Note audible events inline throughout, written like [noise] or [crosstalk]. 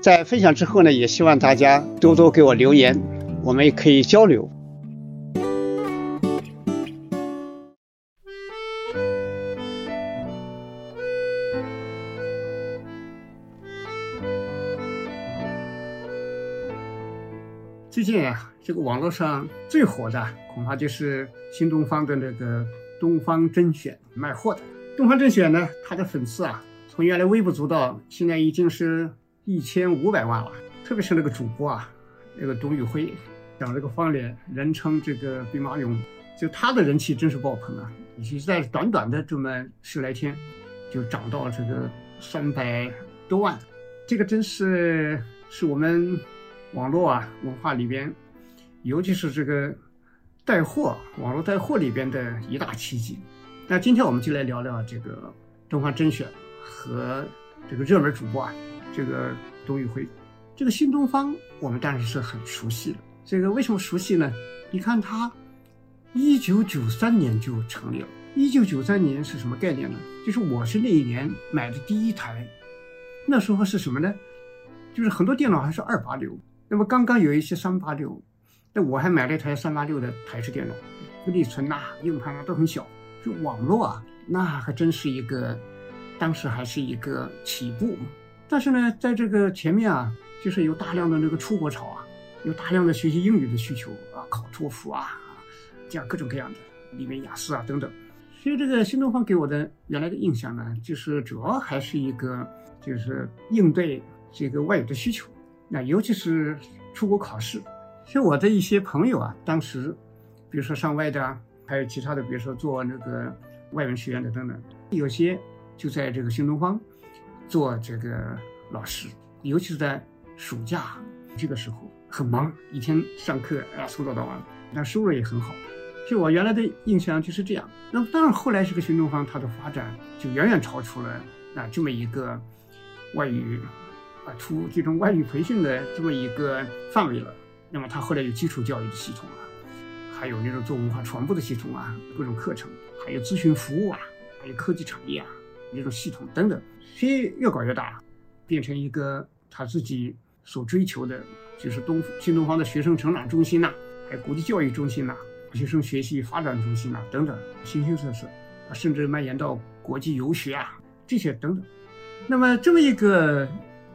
在分享之后呢，也希望大家多多给我留言，我们也可以交流。最近啊，这个网络上最火的恐怕就是新东方的那个东方甄选卖货的。东方甄选呢，它的粉丝啊，从原来微不足道，现在已经是。一千五百万了，特别是那个主播啊，那个董宇辉，讲这个方脸，人称这个兵马俑，就他的人气真是爆棚啊！已经在短短的这么十来天，就涨到这个三百多万，这个真是是我们网络啊文化里边，尤其是这个带货网络带货里边的一大奇迹。那今天我们就来聊聊这个东方甄选和这个热门主播啊。这个董宇辉，这个新东方我们当然是很熟悉的。这个为什么熟悉呢？你看他一九九三年就成立了。一九九三年是什么概念呢？就是我是那一年买的第一台，那时候是什么呢？就是很多电脑还是二八六，那么刚刚有一些三八六，那我还买了一台三八六的台式电脑，内存呐、硬盘啊都很小。就网络啊，那还真是一个，当时还是一个起步。但是呢，在这个前面啊，就是有大量的那个出国潮啊，有大量的学习英语的需求啊，考托福啊，这样各种各样的，里面雅思啊等等。所以这个新东方给我的原来的印象呢，就是主要还是一个就是应对这个外语的需求，那尤其是出国考试。像我的一些朋友啊，当时比如说上外的，还有其他的，比如说做那个外文学院的等等，有些就在这个新东方。做这个老师，尤其是在暑假这个时候很忙，一天上课啊从早到晚，那收入也很好。就我原来的印象就是这样。那么当然后来这个新东方它的发展就远远超出了啊这么一个外语啊出这种外语培训的这么一个范围了。那么它后来有基础教育的系统啊，还有那种做文化传播的系统啊，各种课程，还有咨询服务啊，还有科技产业啊。这种系统等等，所以越搞越大，变成一个他自己所追求的，就是东新东方的学生成长中心呐，还有国际教育中心呐，学生学习发展中心呐等等，形形色色，啊，甚至蔓延到国际游学啊这些等等。那么这么一个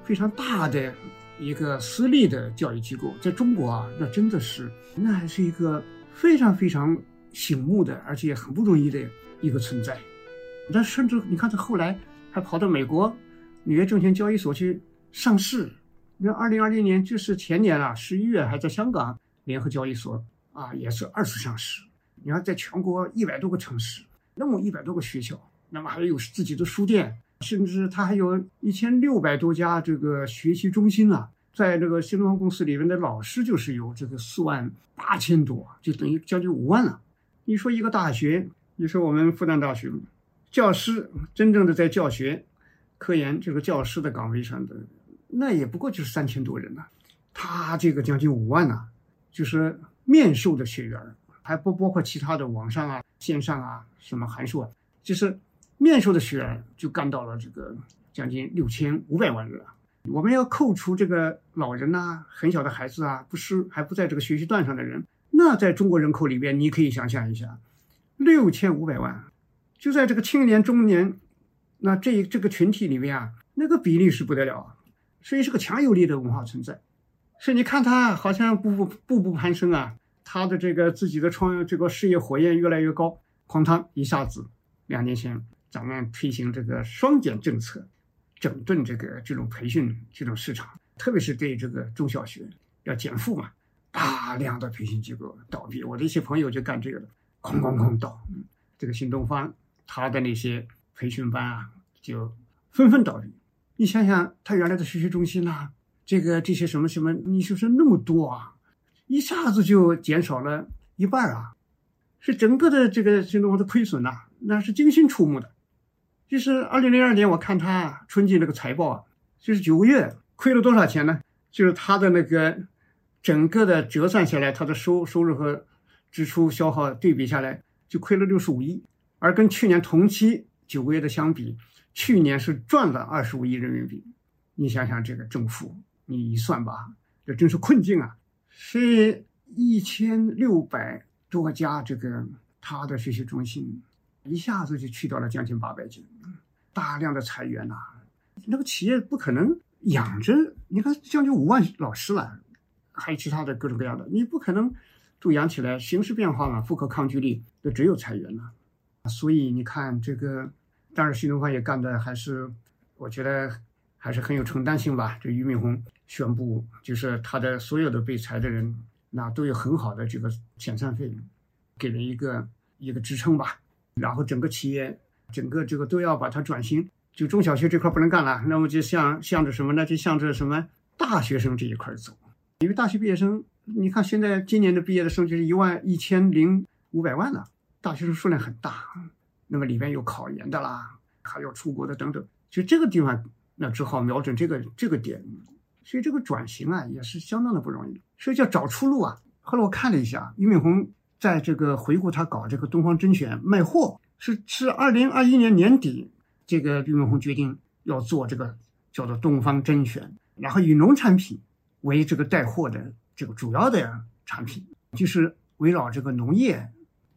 非常大的一个私立的教育机构，在中国啊，那真的是那还是一个非常非常醒目的，而且很不容易的一个存在。那甚至你看，他后来还跑到美国纽约证券交易所去上市。那二零二零年就是前年啊，十一月还在香港联合交易所啊，也是二次上市。你看，在全国一百多个城市，那么一百多个学校，那么还有自己的书店，甚至他还有一千六百多家这个学习中心啊。在这个新东方公司里面的老师就是有这个四万八千多，就等于将近五万了。你说一个大学，你说我们复旦大学。教师真正的在教学、科研这个教师的岗位上的，那也不过就是三千多人呐。他这个将近五万呐，就是面授的学员，还不包括其他的网上啊、线上啊什么函授啊，就是面授的学员就干到了这个将近六千五百万人了。我们要扣除这个老人呐、很小的孩子啊，不是还不在这个学习段上的人，那在中国人口里边，你可以想象一下，六千五百万。就在这个青年、中年，那这这个群体里面啊，那个比例是不得了啊，所以是个强有力的文化存在。所以你看他好像步步步步攀升啊，他的这个自己的创这个事业火焰越来越高，哐当一下子，两年前咱们推行这个双减政策，整顿这个这种培训这种市场，特别是对这个中小学要减负嘛，大量的培训机构倒闭，我的一些朋友就干这个的，哐哐哐倒，这个新东方他的那些培训班啊就纷纷倒闭。你想想，他原来的学习中心呐，这个这些什么什么，你说是那么多啊，一下子就减少了一半啊，是整个的这个新东方的亏损呐，那是惊心触目的。就是二零零二年，我看他春季那个财报啊，就是九个月亏了多少钱呢？就是他的那个整个的折算下来，他的收收入和支出消耗对比下来，就亏了六十五亿，而跟去年同期九个月的相比。去年是赚了二十五亿人民币，你想想这个政府，你一算吧，这真是困境啊！是一千六百多家这个他的学习中心，一下子就去掉了将近八百家，大量的裁员呐，那个企业不可能养着，你看将近五万老师了，还有其他的各种各样的，你不可能都养起来，形势变化嘛，不可抗拒力，那只有裁员了。所以你看这个。当然，新东方也干的还是，我觉得还是很有承担性吧。这俞敏洪宣布，就是他的所有的被裁的人，那都有很好的这个遣散费，给了一个一个支撑吧。然后整个企业，整个这个都要把它转型，就中小学这块不能干了，那么就向向着什么呢？就向着什么大学生这一块走。因为大学毕业生，你看现在今年的毕业的生就是一万一千零五百万了，大学生数量很大。那么里边有考研的啦，还有出国的等等，就这个地方，那只好瞄准这个这个点，所以这个转型啊也是相当的不容易，所以叫找出路啊。后来我看了一下，俞敏洪在这个回顾他搞这个东方甄选卖货，是是二零二一年年底，这个俞敏洪决定要做这个叫做东方甄选，然后以农产品为这个带货的这个主要的产品，就是围绕这个农业。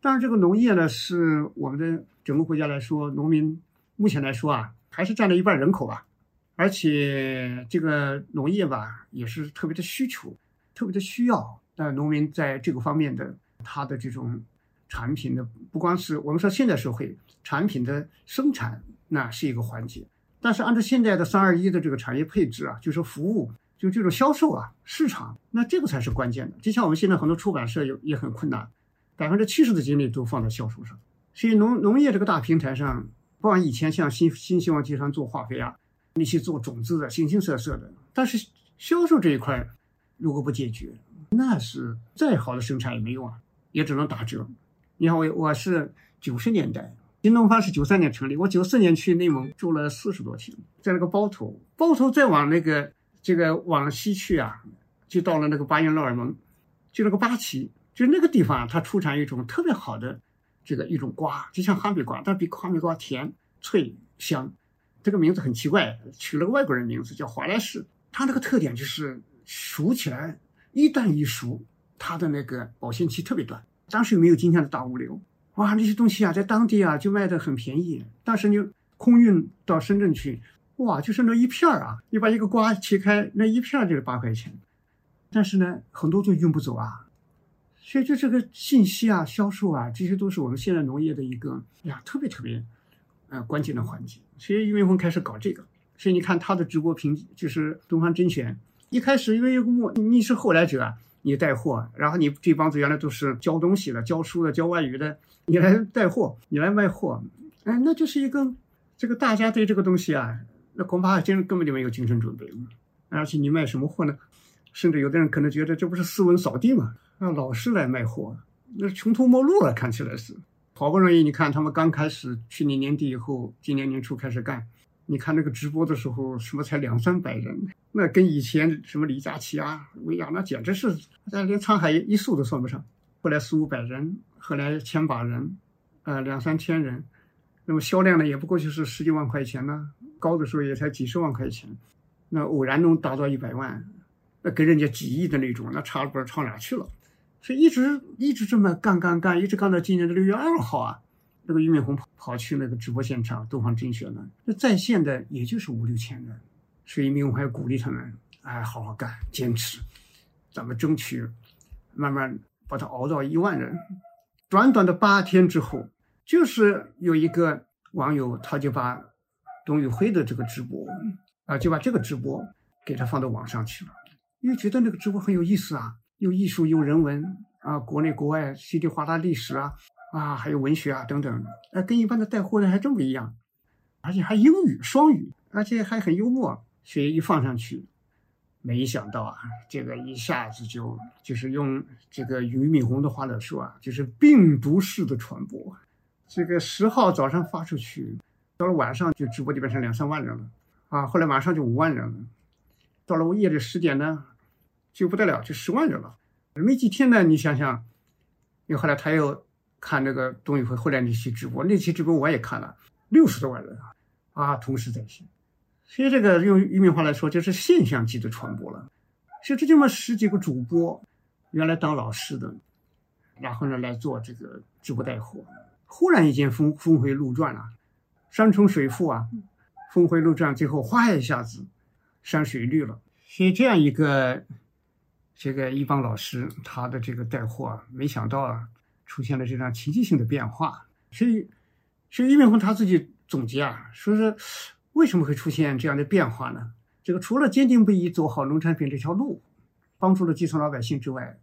当然，这个农业呢是我们的。整个国家来说，农民目前来说啊，还是占了一半人口吧，而且这个农业吧也是特别的需求，特别的需要。那农民在这个方面的他的这种产品的，不光是我们说现代社会产品的生产，那是一个环节，但是按照现在的三二一的这个产业配置啊，就是服务，就这种销售啊，市场，那这个才是关键的。就像我们现在很多出版社也也很困难，百分之七十的精力都放在销售上。所以农农业这个大平台上，不管以前像新新希望集团做化肥啊，那些做种子的，形形色色的，但是销售这一块如果不解决，那是再好的生产也没用啊，也只能打折。你看我我是九十年代，新东方是九三年成立，我九四年去内蒙住了四十多天，在那个包头，包头再往那个这个往西去啊，就到了那个巴彦淖尔盟，就那个八旗，就那个地方，它出产一种特别好的。这个一种瓜，就像哈密瓜，但比哈密瓜甜、脆、香。这个名字很奇怪，取了个外国人名字叫华莱士。它那个特点就是熟起来一旦一熟，它的那个保鲜期特别短。当时又没有今天的大物流，哇，那些东西啊，在当地啊就卖的很便宜。当时你空运到深圳去，哇，就是那一片儿啊，你把一个瓜切开，那一片儿就是八块钱。但是呢，很多就运不走啊。所以，就这个信息啊、销售啊，这些都是我们现在农业的一个呀特别特别呃关键的环节。所以俞敏洪开始搞这个。所以你看他的直播评就是东方甄选，一开始因为我你是后来者啊，你带货，然后你这帮子原来都是教东西的、教书的、教外语的，你来带货，你来卖货，哎，那就是一个这个大家对这个东西啊，那恐怕真根本就没有精神准备。而且你卖什么货呢？甚至有的人可能觉得这不是斯文扫地吗？让老师来卖货，那穷途末路了，看起来是。好不容易，你看他们刚开始，去年年底以后，今年年初开始干。你看那个直播的时候，什么才两三百人，那跟以前什么李佳琦啊、薇娅那简直是，那连沧海一粟都算不上。后来四五百人，后来千把人，呃，两三千人，那么销量呢，也不过就是十几万块钱呢，高的时候也才几十万块钱，那偶然能达到一百万，那跟人家几亿的那种，那差不知道差哪去了。所以一直一直这么干干干，一直干到今年的六月二号啊！那个俞敏洪跑跑去那个直播现场，东方甄选呢，那在线的也就是五六千人，所以俞敏洪还鼓励他们，哎，好好干，坚持，咱们争取慢慢把它熬到一万人。短短的八天之后，就是有一个网友，他就把董宇辉的这个直播啊，就把这个直播给他放到网上去了，因为觉得那个直播很有意思啊，有艺术，有人文啊，国内国外稀里哗啦历史啊啊，还有文学啊等等，哎，跟一般的带货的还真不一样，而且还英语双语，而且还很幽默，所以一放上去。没想到啊，这个一下子就就是用这个俞敏洪的话来说啊，就是病毒式的传播。这个十号早上发出去，到了晚上就直播就变成两三万人了啊，后来马上就五万人了，到了夜里十点呢，就不得了，就十万人了。没几天呢，你想想，因为后来他又看那个董宇辉后来那期直播，那期直播我也看了，六十多万人啊，啊，同时在线。所以这个用俞敏话来说，就是现象级的传播了。所以这这么十几个主播，原来当老师的，然后呢来做这个直播带货，忽然一间峰峰回路转了，山重水复啊，峰回路转，最后哗一下子山水绿了。所以这样一个这个一帮老师，他的这个带货，没想到啊，出现了这样奇迹性的变化。所以，所以俞敏洪他自己总结啊，说是。为什么会出现这样的变化呢？这个除了坚定不移走好农产品这条路，帮助了基层老百姓之外，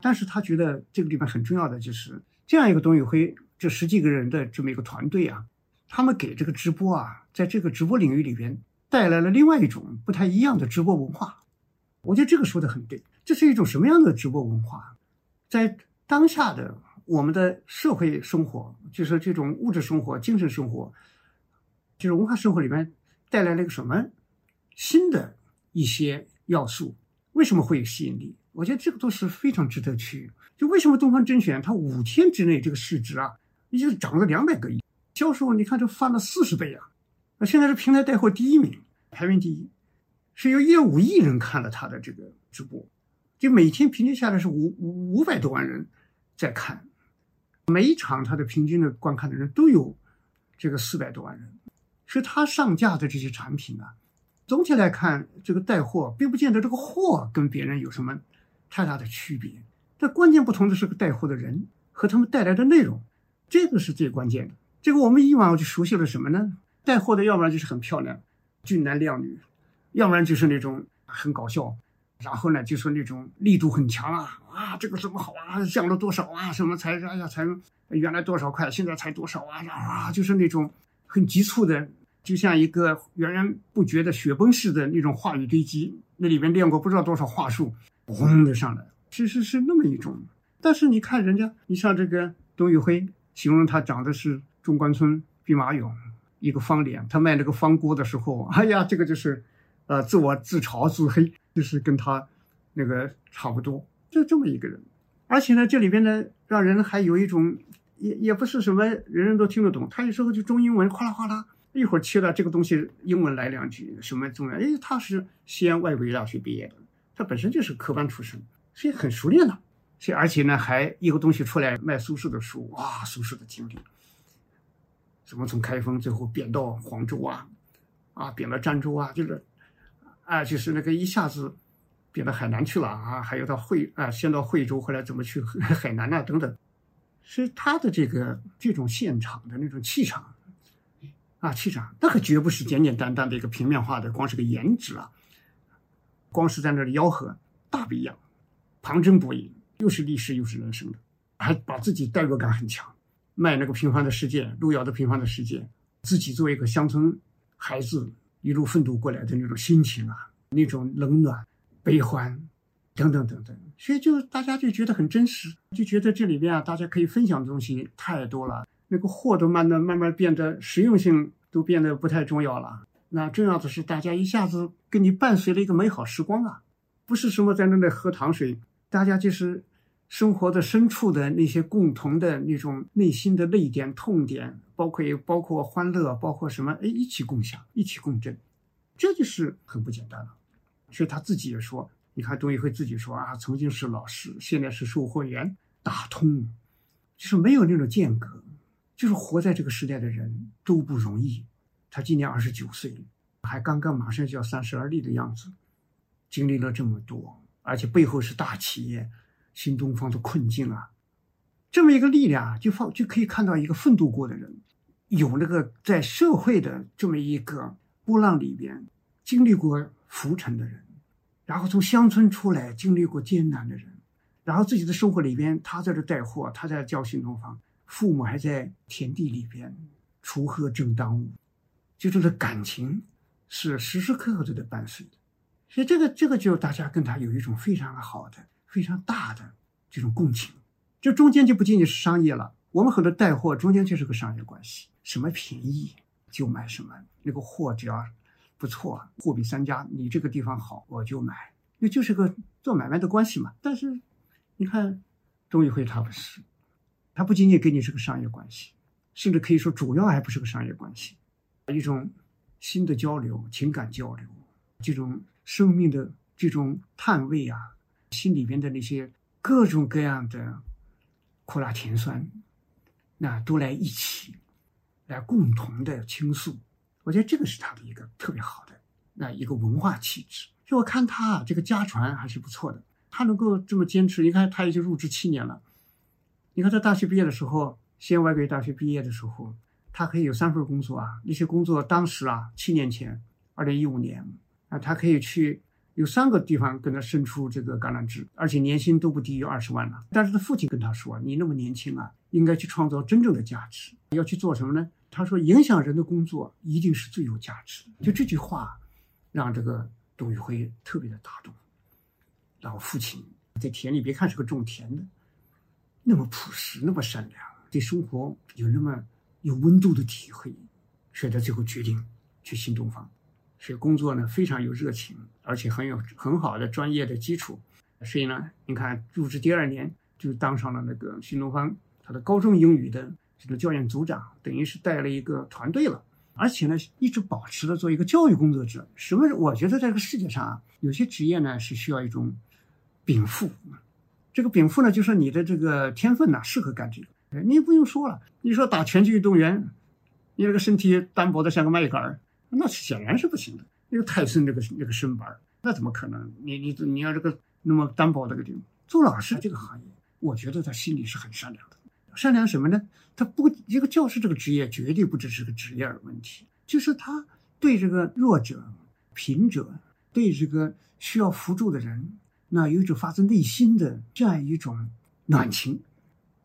但是他觉得这个里面很重要的就是这样一个董宇辉这十几个人的这么一个团队啊，他们给这个直播啊，在这个直播领域里边带来了另外一种不太一样的直播文化。我觉得这个说的很对，这是一种什么样的直播文化？在当下的我们的社会生活，就是这种物质生活、精神生活。就是文化生活里面带来了一个什么新的一些要素？为什么会有吸引力？我觉得这个都是非常值得去。就为什么东方甄选它五天之内这个市值啊，已经涨了两百个亿，销售你看这翻了四十倍啊！那现在是平台带货第一名，排名第一，是有一点五亿人看了他的这个直播，就每天平均下来是五五五百多万人在看，每一场他的平均的观看的人都有这个四百多万人。是他上架的这些产品啊，总体来看，这个带货并不见得这个货跟别人有什么太大的区别。但关键不同的是个带货的人和他们带来的内容，这个是最关键的。这个我们以往就熟悉了什么呢？带货的要不然就是很漂亮，俊男靓女，要不然就是那种很搞笑，然后呢就是那种力度很强啊啊，这个什么好啊，降了多少啊，什么才哎呀才原来多少块，现在才多少啊啊，就是那种。很急促的，就像一个源源不绝的雪崩式的那种话语堆积，那里面练过不知道多少话术，轰的上来，其实是那么一种。但是你看人家，你像这个董宇辉，形容他长得是中关村兵马俑，一个方脸，他卖那个方锅的时候，哎呀，这个就是，呃，自我自嘲自黑，就是跟他那个差不多，就这么一个人。而且呢，这里边呢，让人还有一种。也也不是什么人人都听得懂，他有时候就中英文哗啦哗啦，一会儿切到这个东西英文来两句，什么中文？哎，他是西安外国语大学毕业的，他本身就是科班出身，所以很熟练的。所以而且呢，还一个东西出来卖苏轼的书，哇，苏轼的经历，什么从开封最后贬到黄州啊，啊，贬到儋州啊，就是，啊，就是那个一下子贬到海南去了啊，还有到惠啊，先到惠州，后来怎么去海南啊，等等。是他的这个这种现场的那种气场，啊，气场，那可绝不是简简单单的一个平面化的，光是个颜值啊，光是在那里吆喝，大不一样，旁征博引，又是历史又是人生的，还把自己代入感很强，卖那个平凡的世界，路遥的平凡的世界，自己作为一个乡村孩子一路奋斗过来的那种心情啊，那种冷暖悲欢。等等等等，所以就大家就觉得很真实，就觉得这里边啊，大家可以分享的东西太多了。那个货都慢慢慢慢变得实用性都变得不太重要了。那重要的是大家一下子跟你伴随了一个美好时光啊，不是什么在那里喝糖水，大家就是生活的深处的那些共同的那种内心的泪点、痛点，包括也包括欢乐，包括什么，哎，一起共享，一起共振，这就是很不简单了。所以他自己也说。你看董宇辉自己说啊，曾经是老师，现在是售货员，打通，就是没有那种间隔，就是活在这个时代的人都不容易。他今年二十九岁，还刚刚马上就要三十而立的样子，经历了这么多，而且背后是大企业新东方的困境啊，这么一个力量就放就可以看到一个奋斗过的人，有那个在社会的这么一个波浪里边经历过浮沉的人，然后从乡村出来经历过艰难的人，然后自己的生活里边他在这带货，他在教新东方，父母还在田地里边锄禾正当午，就这个感情。是时时刻刻都在伴随的，所以这个这个就大家跟他有一种非常好的、非常大的这种共情。这中间就不仅仅是商业了，我们很多带货中间就是个商业关系，什么便宜就买什么，那个货只要不错，货比三家，你这个地方好我就买，那就是个做买卖的关系嘛。但是你看董宇辉他不是，他不仅仅跟你是个商业关系，甚至可以说主要还不是个商业关系，一种。新的交流、情感交流，这种生命的这种探味啊，心里边的那些各种各样的苦辣甜酸，那都来一起，来共同的倾诉。我觉得这个是他的一个特别好的那一个文化气质。就我看他啊这个家传还是不错的，他能够这么坚持。你看他已经入职七年了，你看他大学毕业的时候，西安外国语大学毕业的时候。他可以有三份工作啊，那些工作当时啊，七年前，二零一五年啊，他可以去有三个地方跟他伸出这个橄榄枝，而且年薪都不低于二十万了。但是他父亲跟他说：“你那么年轻啊，应该去创造真正的价值。要去做什么呢？”他说：“影响人的工作一定是最有价值。”就这句话，让这个董宇辉特别的打动。老父亲在田里，别看是个种田的，那么朴实，那么善良，对生活有那么。有温度的体会，所以他最后决定去新东方。所以工作呢非常有热情，而且很有很好的专业的基础。所以呢，你看入职第二年就当上了那个新东方他的高中英语的这个教研组长，等于是带了一个团队了。而且呢，一直保持了做一个教育工作者。什么？我觉得在这个世界上啊，有些职业呢是需要一种禀赋。这个禀赋呢，就是你的这个天分呐，适合干这个。你也不用说了，你说打拳击运动员，你那个身体单薄的像个麦秆儿，那显然是不行的。因为泰森那个那个身板那怎么可能？你你你要这个那么单薄的个地方，做老师这个行业，我觉得他心里是很善良的。善良什么呢？他不一个教师这个职业绝对不只是个职业的问题，就是他对这个弱者、贫者，对这个需要扶助的人，那有一种发自内心的这样一种暖情。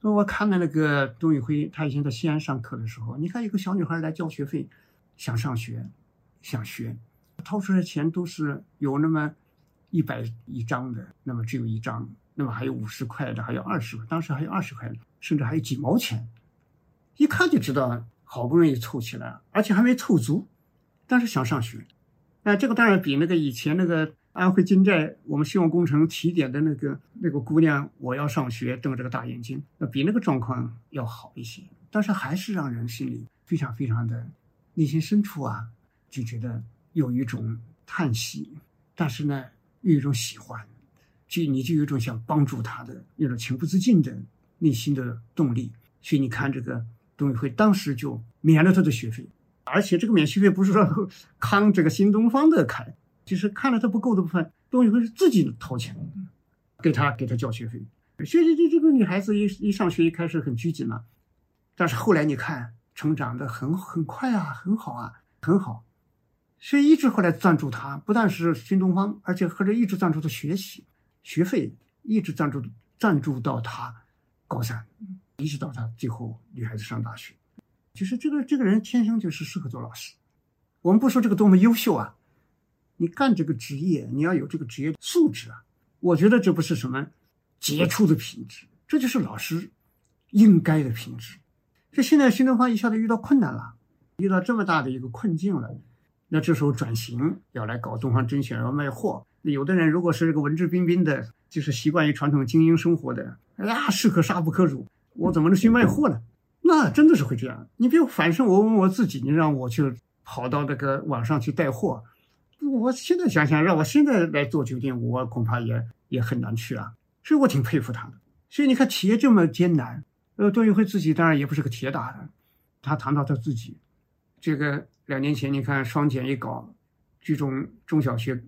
我看了那个董宇辉，他以前在西安上课的时候，你看有个小女孩来交学费，想上学，想学，掏出来钱都是有那么一百一张的，那么只有一张，那么还有五十块的，还有二十块，当时还有二十块的，甚至还有几毛钱，一看就知道好不容易凑起来，而且还没凑足，但是想上学，那这个当然比那个以前那个。安徽金寨，我们希望工程提点的那个那个姑娘，我要上学，瞪着个大眼睛，那比那个状况要好一些。但是还是让人心里非常非常的内心深处啊，就觉得有一种叹息，但是呢，又有一种喜欢，就你就有一种想帮助他的那种情不自禁的内心的动力。所以你看，这个董宇辉当时就免了他的学费，而且这个免学费不是说 [laughs] 康这个新东方的开。就是看了他不够的部分，董宇辉是自己掏钱给他给他交学费。学习这这个女孩子一一上学一开始很拘谨了，但是后来你看成长的很很快啊，很好啊，很好。所以一直后来赞助他，不但是新东方，而且或者一直赞助他学习学费，一直赞助赞助到他高三，一直到他最后女孩子上大学。就是这个这个人天生就是适合做老师。我们不说这个多么优秀啊。你干这个职业，你要有这个职业素质啊！我觉得这不是什么杰出的品质，这就是老师应该的品质。这现在新东方一下子遇到困难了，遇到这么大的一个困境了，那这时候转型要来搞东方甄选，要卖货。有的人如果是这个文质彬彬的，就是习惯于传统精英生活的，哎呀，士可杀不可辱，我怎么能去卖货呢？那真的是会这样。你比如反正我问我自己，你让我去跑到那个网上去带货。我现在想想，让我现在来做决定，我恐怕也也很难去啊。所以我挺佩服他的。所以你看，企业这么艰难，呃，董宇辉自己当然也不是个铁打的。他谈到他自己，这个两年前你看双减一搞，这种中小学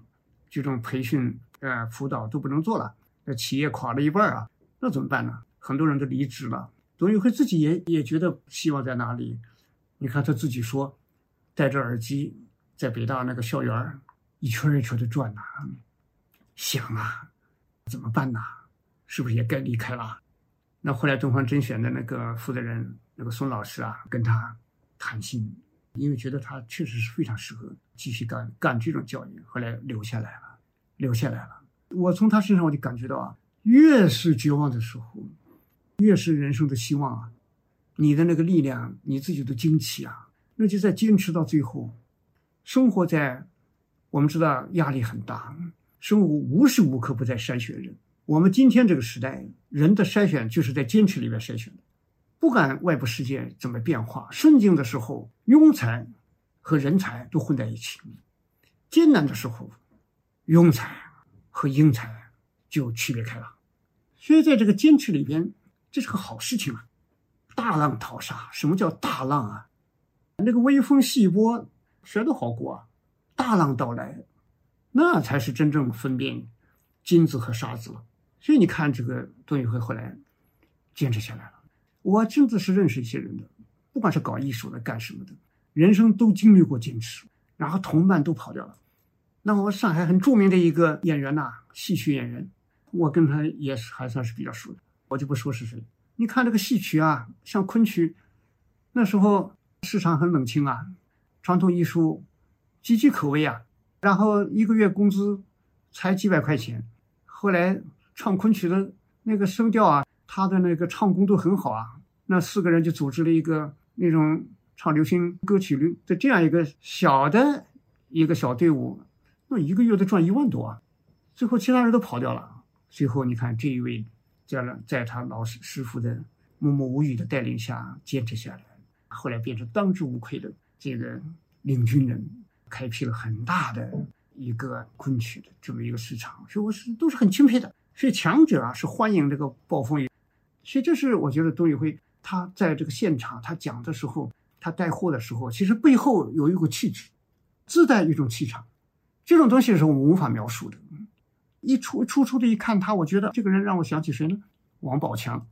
这种培训呃，辅导都不能做了，那企业垮了一半啊，那怎么办呢？很多人都离职了。董宇辉自己也也觉得希望在哪里？你看他自己说，戴着耳机在北大那个校园一圈一圈的转呐，想啊，怎么办呐？是不是也该离开了？那后来东方甄选的那个负责人那个孙老师啊，跟他谈心，因为觉得他确实是非常适合继续干干这种教育，后来留下来了，留下来了。我从他身上我就感觉到啊，越是绝望的时候，越是人生的希望啊，你的那个力量，你自己的精气啊，那就在坚持到最后。生活在我们知道压力很大，生活无时无刻不在筛选人。我们今天这个时代，人的筛选就是在坚持里面筛选的。不管外部世界怎么变化，顺境的时候，庸才和人才都混在一起；艰难的时候，庸才和英才就区别开了。所以，在这个坚持里边，这是个好事情啊！大浪淘沙，什么叫大浪啊？那个微风细波，谁都好过啊。大浪到来，那才是真正分辨金子和沙子了。所以你看，这个董宇辉后来坚持下来了。我真的是认识一些人的，不管是搞艺术的、干什么的，人生都经历过坚持，然后同伴都跑掉了。那我上海很著名的一个演员呐，戏曲演员，我跟他也是还算是比较熟的，我就不说是谁。你看这个戏曲啊，像昆曲，那时候市场很冷清啊，传统艺术岌岌可危啊，然后一个月工资才几百块钱，后来。唱昆曲的那个声调啊，他的那个唱功都很好啊。那四个人就组织了一个那种唱流行歌曲的这样一个小的一个小队伍，那一个月都赚一万多啊。最后其他人都跑掉了。最后你看这一位，在了在他老师师傅的默默无语的带领下坚持下来，后来变成当之无愧的这个领军人，开辟了很大的一个昆曲的这么一个市场。所以我是都是很钦佩的。所以强者啊是欢迎这个暴风雨，所以这是我觉得董宇辉他在这个现场他讲的时候，他带货的时候，其实背后有一股气质，自带一种气场，这种东西是我们无法描述的。一出初初的一看他，我觉得这个人让我想起谁呢？王宝强，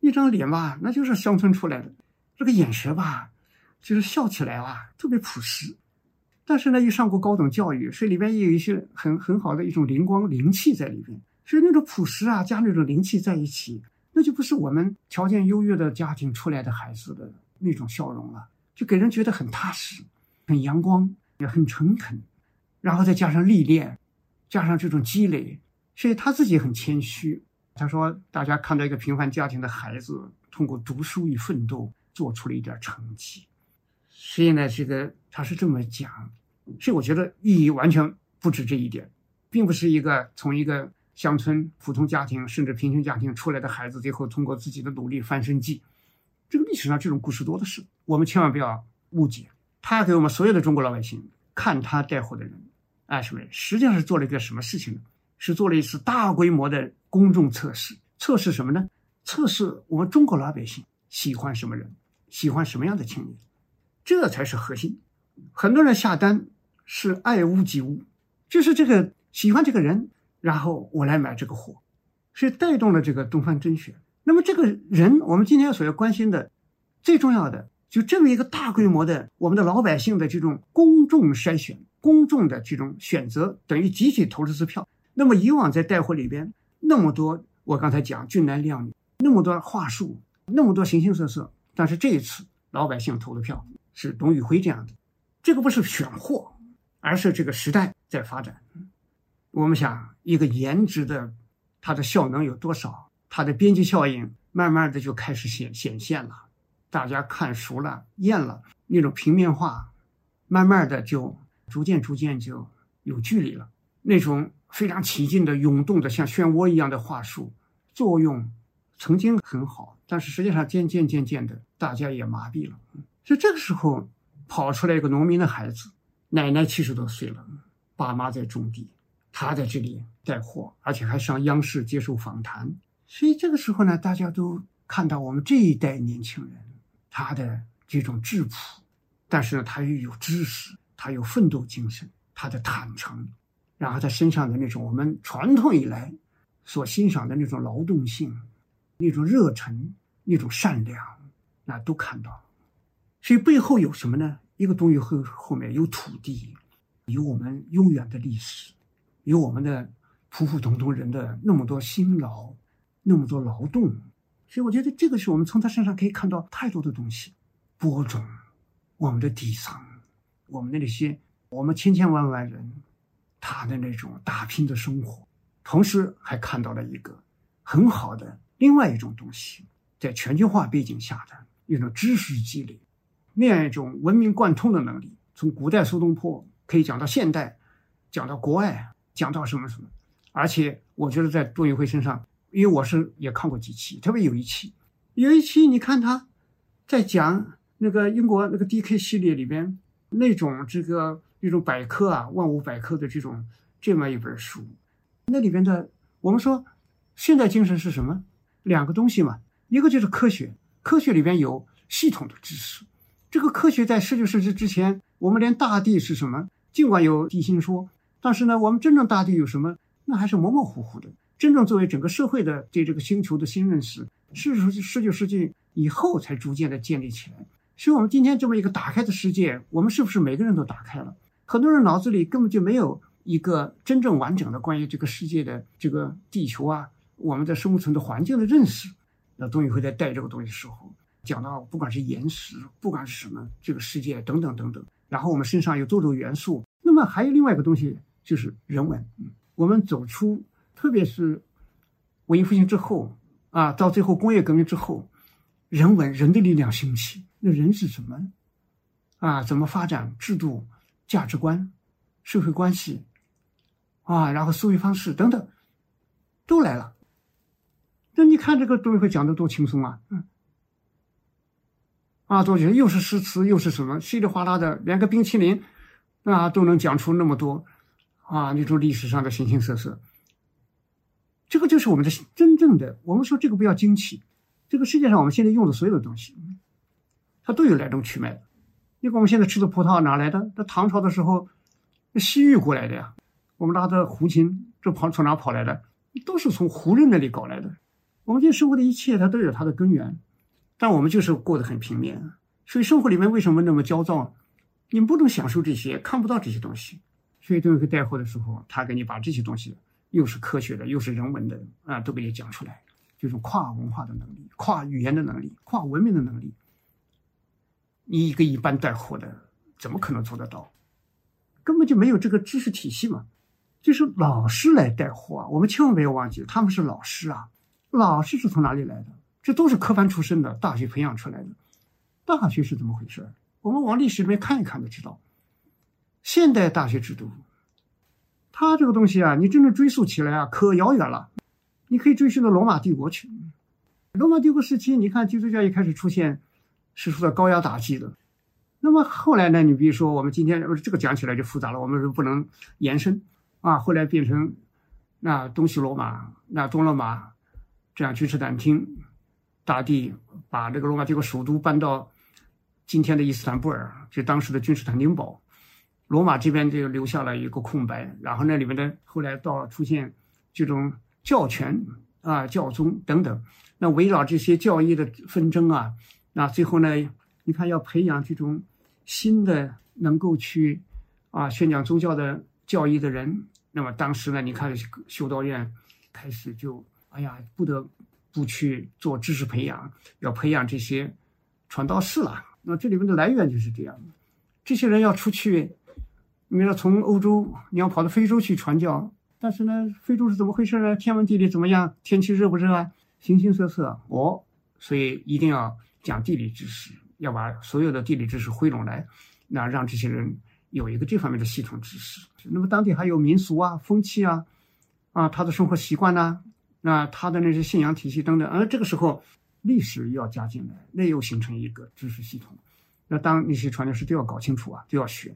一张脸吧，那就是乡村出来的，这个眼神吧，就是笑起来啊特别朴实，但是呢又上过高等教育，所以里边也有一些很很好的一种灵光灵气在里边。所以那种朴实啊，加那种灵气在一起，那就不是我们条件优越的家庭出来的孩子的那种笑容了，就给人觉得很踏实、很阳光、也很诚恳，然后再加上历练，加上这种积累，所以他自己很谦虚。他说：“大家看到一个平凡家庭的孩子，通过读书与奋斗做出了一点成绩。”所以呢，这个他是这么讲，所以我觉得意义完全不止这一点，并不是一个从一个。乡村普通家庭甚至贫穷家庭出来的孩子，最后通过自己的努力翻身记，这个历史上这种故事多的是。我们千万不要误解，他给我们所有的中国老百姓看他带货的人，哎，什么人？实际上是做了一个什么事情呢？是做了一次大规模的公众测试。测试什么呢？测试我们中国老百姓喜欢什么人，喜欢什么样的青年，这才是核心。很多人下单是爱屋及乌，就是这个喜欢这个人。然后我来买这个货，是带动了这个东方甄选。那么这个人，我们今天所要关心的，最重要的，就这么一个大规模的我们的老百姓的这种公众筛选、公众的这种选择，等于集体投了支票。那么以往在带货里边那么多，我刚才讲俊男靓女，那么多话术，那么多形形色色，但是这一次老百姓投的票是董宇辉这样的，这个不是选货，而是这个时代在发展。我们想，一个颜值的，它的效能有多少？它的边际效应慢慢的就开始显显现了，大家看熟了、厌了，那种平面化，慢慢的就逐渐、逐渐就有距离了。那种非常起劲的、涌动的、像漩涡一样的话术，作用曾经很好，但是实际上渐渐、渐渐的，大家也麻痹了。所以这个时候，跑出来一个农民的孩子，奶奶七十多岁了，爸妈在种地。他在这里带货，而且还上央视接受访谈，所以这个时候呢，大家都看到我们这一代年轻人他的这种质朴，但是呢，他又有知识，他有奋斗精神，他的坦诚，然后他身上的那种我们传统以来所欣赏的那种劳动性、那种热忱、那种善良，那都看到。所以背后有什么呢？一个东西后后面有土地，有我们悠远的历史，有我们的普普通通人的那么多辛劳，那么多劳动。所以我觉得这个是我们从他身上可以看到太多的东西，播种我们的底层，我们的那些我们千千万万人他的那种打拼的生活，同时还看到了一个很好的另外一种东西，在全球化背景下的一种知识积累，那样一种文明贯通的能力，从古代苏东坡可以讲到现代，讲到国外，讲到什么什么，而且我觉得在杜运辉身上。因为我是也看过几期，特别有一期，有一期你看他在讲那个英国那个 D.K 系列里边那种这个一种百科啊，万物百科的这种这么一本书，那里边的我们说现代精神是什么？两个东西嘛，一个就是科学，科学里边有系统的知识，这个科学在十九世纪之前，我们连大地是什么，尽管有地心说，但是呢，我们真正大地有什么，那还是模模糊糊的。真正作为整个社会的对这个星球的新认识，是十九世纪以后才逐渐的建立起来。所以，我们今天这么一个打开的世界，我们是不是每个人都打开了？很多人脑子里根本就没有一个真正完整的关于这个世界的这个地球啊，我们的生存的环境的认识。那东宇会在带这个东西的时候，讲到不管是岩石，不管是什么这个世界等等等等，然后我们身上有多种元素。那么还有另外一个东西就是人文，我们走出。特别是文艺复兴之后啊，到最后工业革命之后，人文人的力量兴起，那人是什么啊？怎么发展制度、价值观、社会关系啊？然后思维方式等等，都来了。那你看这个董宇辉讲的多轻松啊，嗯，啊，多觉得又是诗词又是什么稀里哗啦的，连个冰淇淋啊都能讲出那么多啊那种历史上的形形色色。这个就是我们的真正的。我们说这个不要惊奇，这个世界上我们现在用的所有的东西，它都有来龙去脉的。你看我们现在吃的葡萄哪来的？那唐朝的时候，西域过来的呀。我们拉的胡琴，这跑从哪跑来的？都是从胡人那里搞来的。我们今天生活的一切，它都有它的根源，但我们就是过得很平面。所以生活里面为什么那么焦躁？你不能享受这些，看不到这些东西。所以等会带货的时候，他给你把这些东西。又是科学的，又是人文的啊，都给你讲出来。这种跨文化的能力、跨语言的能力、跨文明的能力，你一个一般带货的怎么可能做得到？根本就没有这个知识体系嘛。就是老师来带货啊，我们千万不要忘记，他们是老师啊。老师是从哪里来的？这都是科班出身的，大学培养出来的。大学是怎么回事？我们往历史里面看一看就知道。现代大学制度。它这个东西啊，你真正追溯起来啊，可遥远了。你可以追溯到罗马帝国去。罗马帝国时期，你看基督教一开始出现，是受到高压打击的。那么后来呢？你比如说，我们今天这个讲起来就复杂了，我们是不能延伸啊。后来变成那东西罗马、那东罗马这样君士坦丁大帝把这个罗马帝国首都搬到今天的伊斯坦布尔，就当时的君士坦丁堡。罗马这边就留下了一个空白，然后那里面的后来到出现这种教权啊、教宗等等，那围绕这些教义的纷争啊，那最后呢，你看要培养这种新的能够去啊宣讲宗教的教义的人，那么当时呢，你看修道院开始就哎呀不得不去做知识培养，要培养这些传道士了。那这里面的来源就是这样的，这些人要出去。你说从欧洲你要跑到非洲去传教，但是呢，非洲是怎么回事呢？天文地理怎么样？天气热不热啊？形形色色哦，所以一定要讲地理知识，要把所有的地理知识汇拢来，那让这些人有一个这方面的系统知识。那么当地还有民俗啊、风气啊，啊，他的生活习惯呐，那他的那些信仰体系等等，而这个时候历史要加进来，那又形成一个知识系统。那当那些传教士都要搞清楚啊，都要学。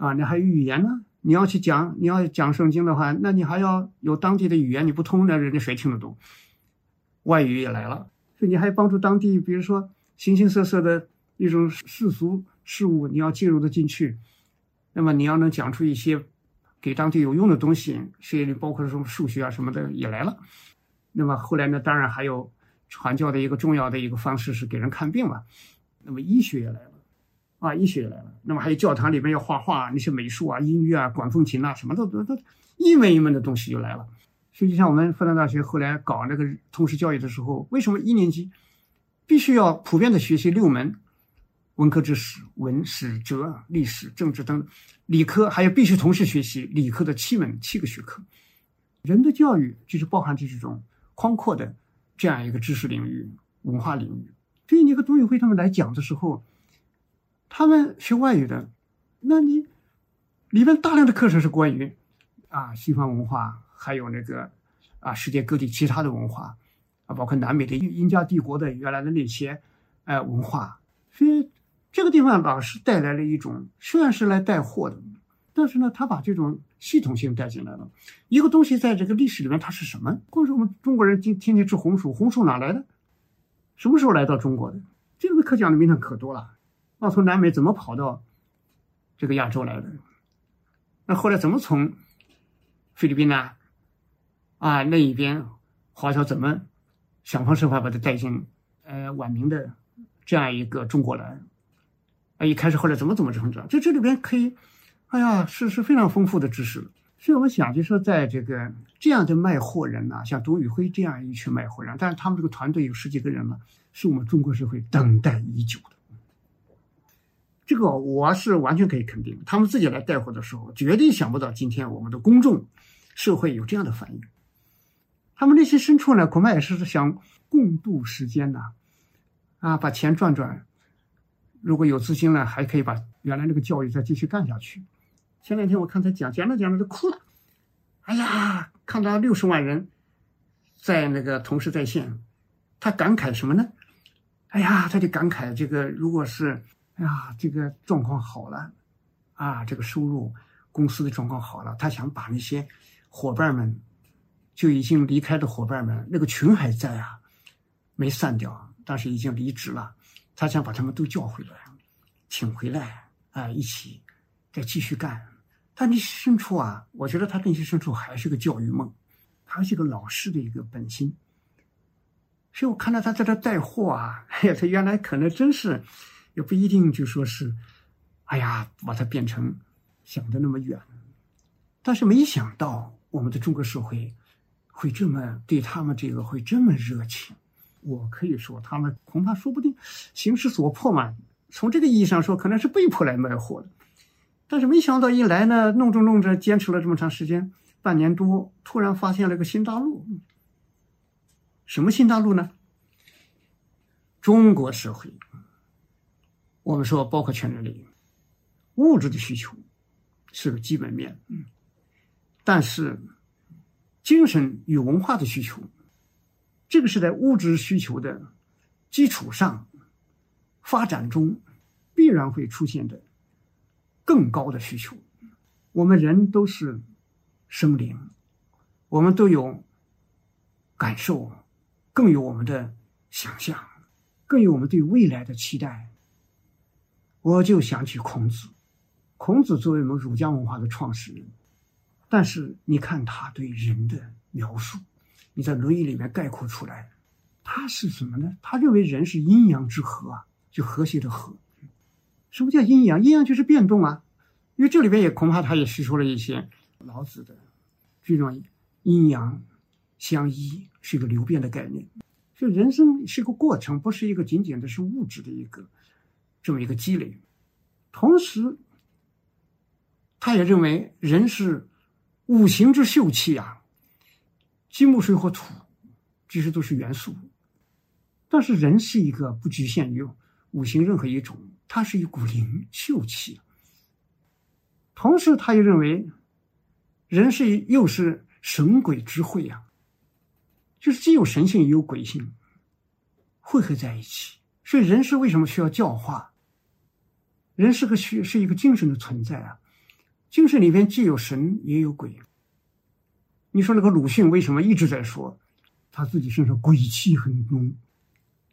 啊，你还有语言呢？你要去讲，你要讲圣经的话，那你还要有当地的语言，你不通，那人家谁听得懂？外语也来了，所以你还帮助当地，比如说形形色色的一种世俗事物，你要介入的进去，那么你要能讲出一些给当地有用的东西，学业里包括什么数学啊什么的也来了。那么后来呢，当然还有传教的一个重要的一个方式是给人看病嘛。那么医学也来了，啊，医学也来了。那么还有教堂里面要画画，那些美术啊、音乐啊、管风琴啊，什么都都都一门一门的东西就来了。实际上，我们复旦大学后来搞那个通识教育的时候，为什么一年级必须要普遍的学习六门文科知识，文史哲、历史、政治等；理科还有必须同时学习理科的七门七个学科。人的教育就是包含着这种宽阔的这样一个知识领域、文化领域。所以，你和董宇辉他们来讲的时候，他们学外语的，那你里面大量的课程是关于啊西方文化。还有那个啊，世界各地其他的文化啊，包括南美的印加帝国的原来的那些呃文化，所以这个地方老师带来了一种，虽然是来带货的，但是呢，他把这种系统性带进来了。一个东西在这个历史里面它是什么？光是我们中国人今天天吃红薯，红薯哪来的？什么时候来到中国的？这个课讲的名堂可多了。那从南美怎么跑到这个亚洲来的？那后来怎么从菲律宾呢？啊，那一边华侨怎么想方设法把他带进呃晚明的这样一个中国来？啊，一开始后来怎么怎么成长？就这里边可以，哎呀，是是非常丰富的知识。所以我想，就说在这个这样的卖货人呐，像董宇辉这样一群卖货人，但是他们这个团队有十几个人嘛，是我们中国社会等待已久的。这个我是完全可以肯定，他们自己来带货的时候，绝对想不到今天我们的公众社会有这样的反应。他们内心深处呢，恐怕也是想共度时间呐，啊，把钱赚赚。如果有资金了，还可以把原来那个教育再继续干下去。前两天我看他讲，讲着讲着都哭了。哎呀，看到六十万人在那个同时在线，他感慨什么呢？哎呀，他就感慨这个，如果是哎呀，这个状况好了，啊，这个收入公司的状况好了，他想把那些伙伴们。就已经离开的伙伴们，那个群还在啊，没散掉，但是已经离职了。他想把他们都叫回来，请回来啊，一起再继续干。他内心深处啊，我觉得他内心深处还是个教育梦，还是个老师的一个本心。所以我看到他在这带货啊，哎呀，他原来可能真是也不一定就说是，哎呀，把它变成想的那么远。但是没想到我们的中国社会。会这么对他们这个会这么热情，我可以说他们恐怕说不定形势所迫嘛。从这个意义上说，可能是被迫来卖货的。但是没想到一来呢，弄着弄着，坚持了这么长时间，半年多，突然发现了个新大陆。什么新大陆呢？中国社会，我们说包括全人类，物质的需求是个基本面，嗯，但是。精神与文化的需求，这个是在物质需求的基础上发展中必然会出现的更高的需求。我们人都是生灵，我们都有感受，更有我们的想象，更有我们对未来的期待。我就想起孔子，孔子作为我们儒家文化的创始人。但是你看他对人的描述，你在《论语》里面概括出来，他是什么呢？他认为人是阴阳之和啊，就和谐的和。什么叫阴阳？阴阳就是变动啊。因为这里边也恐怕他也吸收了一些老子的这种阴阳相依是一个流变的概念。所以人生是一个过程，不是一个仅仅的是物质的一个这么一个积累。同时，他也认为人是。五行之秀气啊，金木水火土，其实都是元素。但是人是一个不局限于五行任何一种，它是一股灵秀气。同时，他又认为人是又是神鬼之会呀，就是既有神性也有鬼性汇合在一起。所以，人是为什么需要教化？人是个虚是一个精神的存在啊。精神里面既有神也有鬼。你说那个鲁迅为什么一直在说他自己身上鬼气很浓？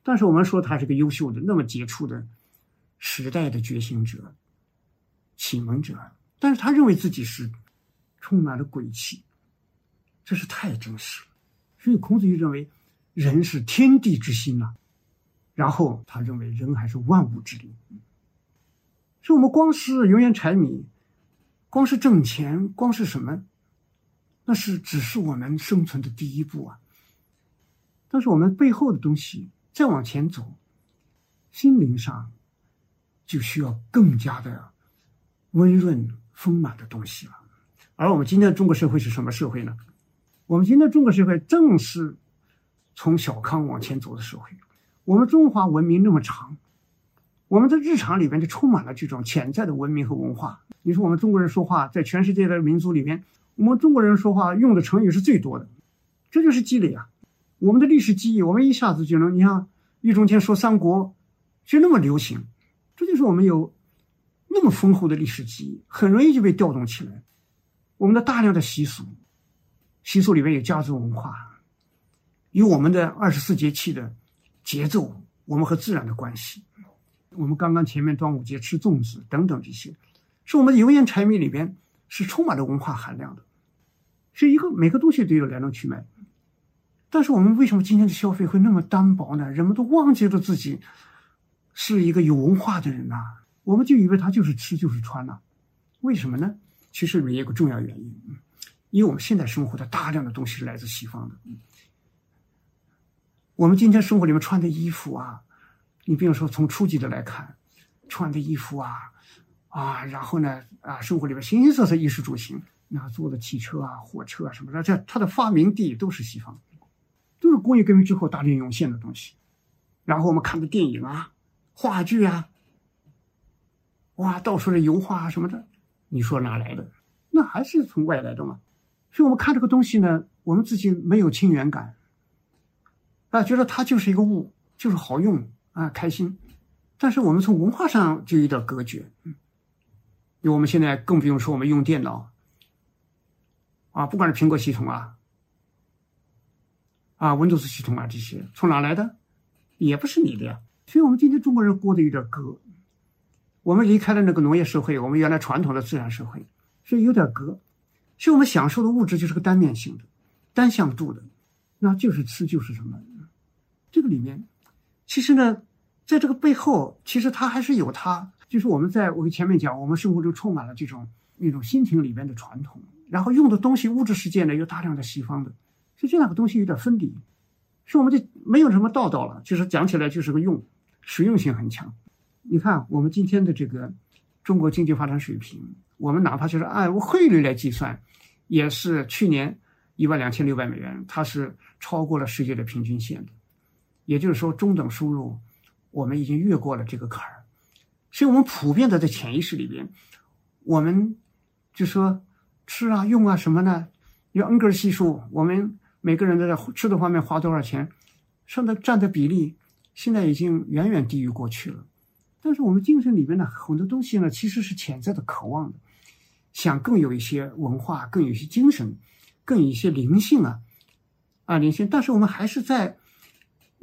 但是我们说他是个优秀的、那么杰出的时代的觉醒者、启蒙者，但是他认为自己是充满了鬼气，这是太真实了。所以孔子就认为，人是天地之心呐。然后他认为人还是万物之灵。所以我们光是油盐柴米，光是挣钱，光是什么，那是只是我们生存的第一步啊。但是我们背后的东西再往前走，心灵上就需要更加的温润丰满的东西了。而我们今天的中国社会是什么社会呢？我们今天中国社会正是从小康往前走的社会。我们中华文明那么长，我们的日常里边就充满了这种潜在的文明和文化。你说我们中国人说话，在全世界的民族里面，我们中国人说话用的成语是最多的，这就是积累啊。我们的历史记忆，我们一下子就能，你像易中天说三国，就那么流行，这就是我们有那么丰厚的历史记忆，很容易就被调动起来。我们的大量的习俗，习俗里面有家族文化，有我们的二十四节气的节奏，我们和自然的关系。我们刚刚前面端午节吃粽子等等这些，是我们的油盐柴米里边是充满了文化含量的，是一个每个东西都有来龙去脉。但是我们为什么今天的消费会那么单薄呢？人们都忘记了自己是一个有文化的人呐，我们就以为他就是吃就是穿呐，为什么呢？其实里面有个重要原因，因为我们现在生活的大量的东西是来自西方的。我们今天生活里面穿的衣服啊，你比如说从初级的来看，穿的衣服啊，啊，然后呢啊，生活里边形形色色衣食住行，那坐的汽车啊、火车啊什么的，这它的发明地都是西方，都是工业革命之后大量涌现的东西。然后我们看的电影啊、话剧啊，哇，到处的油画啊什么的。你说哪来的？那还是从外来的嘛。所以我们看这个东西呢，我们自己没有亲缘感，啊，觉得它就是一个物，就是好用啊，开心。但是我们从文化上就有点隔绝，嗯，因为我们现在更不用说我们用电脑，啊，不管是苹果系统啊，啊，Windows 系统啊这些，从哪来的？也不是你的呀。所以我们今天中国人过得有点隔。我们离开了那个农业社会，我们原来传统的自然社会，所以有点隔。所以我们享受的物质就是个单面性的、单向度的，那就是吃就是什么。这个里面，其实呢，在这个背后，其实它还是有它，就是我们在我前面讲，我们生活中充满了这种那种心情里边的传统，然后用的东西物质世界呢有大量的西方的，所以这两个东西有点分离，所以我们就没有什么道道了，就是讲起来就是个用，实用性很强。你看，我们今天的这个中国经济发展水平，我们哪怕就是按汇率来计算，也是去年一万两千六百美元，它是超过了世界的平均线的。也就是说，中等收入我们已经越过了这个坎儿。所以我们普遍的在潜意识里边，我们就说吃啊、用啊什么呢？用恩格尔系数，我们每个人在吃的方面花多少钱，上的占的比例，现在已经远远低于过去了。但是我们精神里边呢，很多东西呢，其实是潜在的渴望的，想更有一些文化，更有一些精神，更有一些灵性啊，啊灵性。但是我们还是在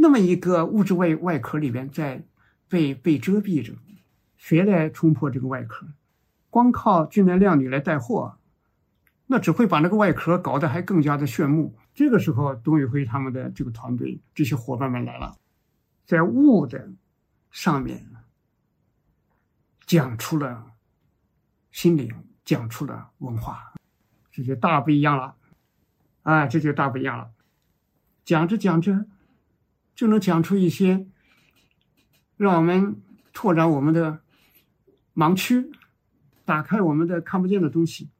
那么一个物质外外壳里边，在被被遮蔽着。谁来冲破这个外壳？光靠俊男靓女来带货，那只会把那个外壳搞得还更加的炫目。这个时候，董宇辉他们的这个团队，这些伙伴们来了，在物的上面。讲出了心灵，讲出了文化，这就大不一样了，啊，这就大不一样了。讲着讲着，就能讲出一些让我们拓展我们的盲区，打开我们的看不见的东西。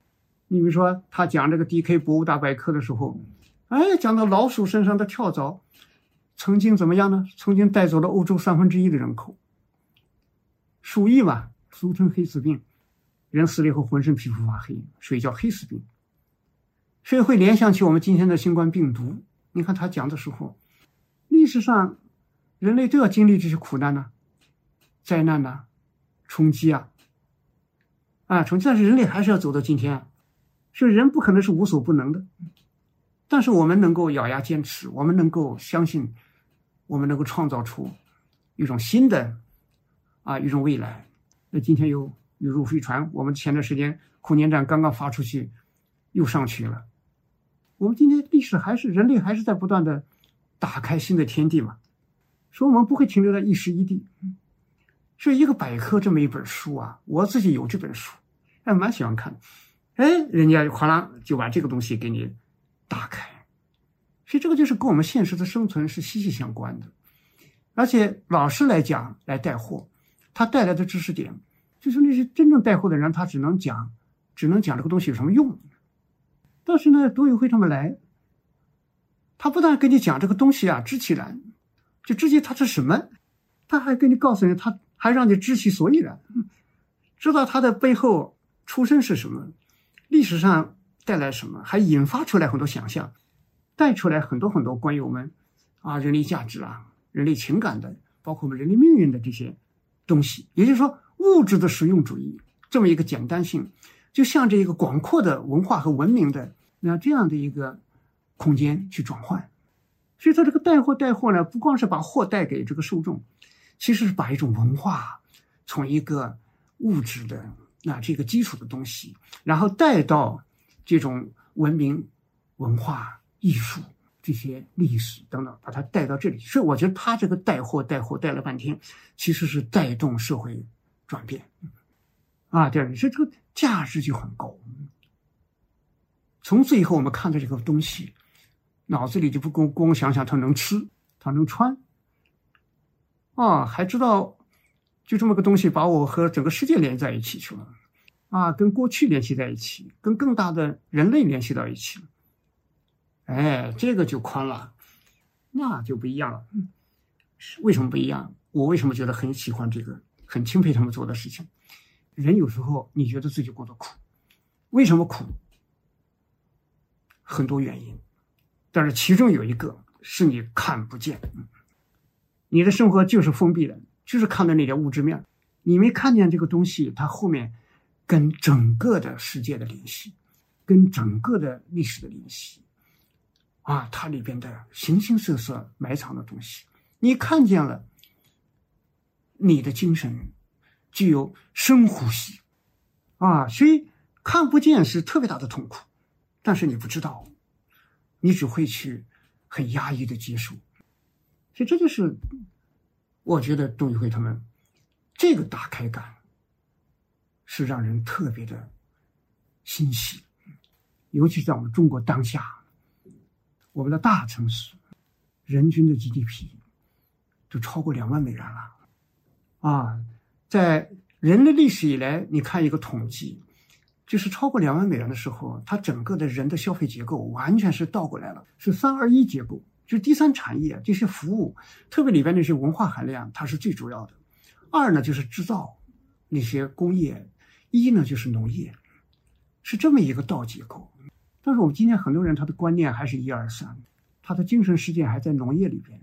你比如说，他讲这个 D.K. 博物大百科的时候，哎，讲到老鼠身上的跳蚤，曾经怎么样呢？曾经带走了欧洲三分之一的人口，鼠疫嘛。俗称黑死病，人死了以后浑身皮肤发黑，所以叫黑死病。所以会联想起我们今天的新冠病毒。你看他讲的时候，历史上人类都要经历这些苦难呢，灾难呢，冲击啊，啊冲击。但是人类还是要走到今天，所以人不可能是无所不能的。但是我们能够咬牙坚持，我们能够相信，我们能够创造出一种新的啊一种未来。那今天有有入飞船，我们前段时间空间站刚刚发出去，又上去了。我们今天历史还是人类还是在不断的打开新的天地嘛，所以我们不会停留在一时一地。所以一个百科这么一本书啊，我自己有这本书，还蛮喜欢看。哎，人家哗啦就把这个东西给你打开，所以这个就是跟我们现实的生存是息息相关的。而且老师来讲来带货，他带来的知识点，就是那些真正带货的人，他只能讲，只能讲这个东西有什么用。但是呢，董宇辉他们来，他不但跟你讲这个东西啊，知其然，就知其它是什么，他还跟你告诉你，他还让你知其所以然，知道它的背后出身是什么，历史上带来什么，还引发出来很多想象，带出来很多很多关于我们啊人类价值啊。人类情感的，包括我们人类命运的这些东西，也就是说，物质的实用主义这么一个简单性，就像这一个广阔的文化和文明的那这样的一个空间去转换。所以，他这个带货带货呢，不光是把货带给这个受众，其实是把一种文化从一个物质的那这个基础的东西，然后带到这种文明、文化、艺术。这些历史等等，把它带到这里，所以我觉得他这个带货带货带了半天，其实是带动社会转变，啊，对，所以这个价值就很高。从此以后，我们看到这个东西，脑子里就不光光想想它能吃，它能穿，啊，还知道就这么个东西把我和整个世界连在一起去了，啊，跟过去联系在一起，跟更大的人类联系到一起了。哎，这个就宽了，那就不一样了。为什么不一样？我为什么觉得很喜欢这个，很钦佩他们做的事情？人有时候你觉得自己过得苦，为什么苦？很多原因，但是其中有一个是你看不见。你的生活就是封闭的，就是看到那点物质面，你没看见这个东西，它后面跟整个的世界的联系，跟整个的历史的联系。啊，它里边的形形色色埋藏的东西，你看见了，你的精神具有深呼吸，啊，所以看不见是特别大的痛苦，但是你不知道，你只会去很压抑的接受，所以这就是我觉得董宇辉他们这个打开感是让人特别的欣喜，尤其在我们中国当下。我们的大城市，人均的 GDP 都超过两万美元了，啊，在人类历史以来，你看一个统计，就是超过两万美元的时候，它整个的人的消费结构完全是倒过来了，是三二一结构，就是第三产业这些服务，特别里边那些文化含量，它是最主要的；二呢就是制造那些工业，一呢就是农业，是这么一个倒结构。但是我们今天很多人他的观念还是一二三，他的精神世界还在农业里边，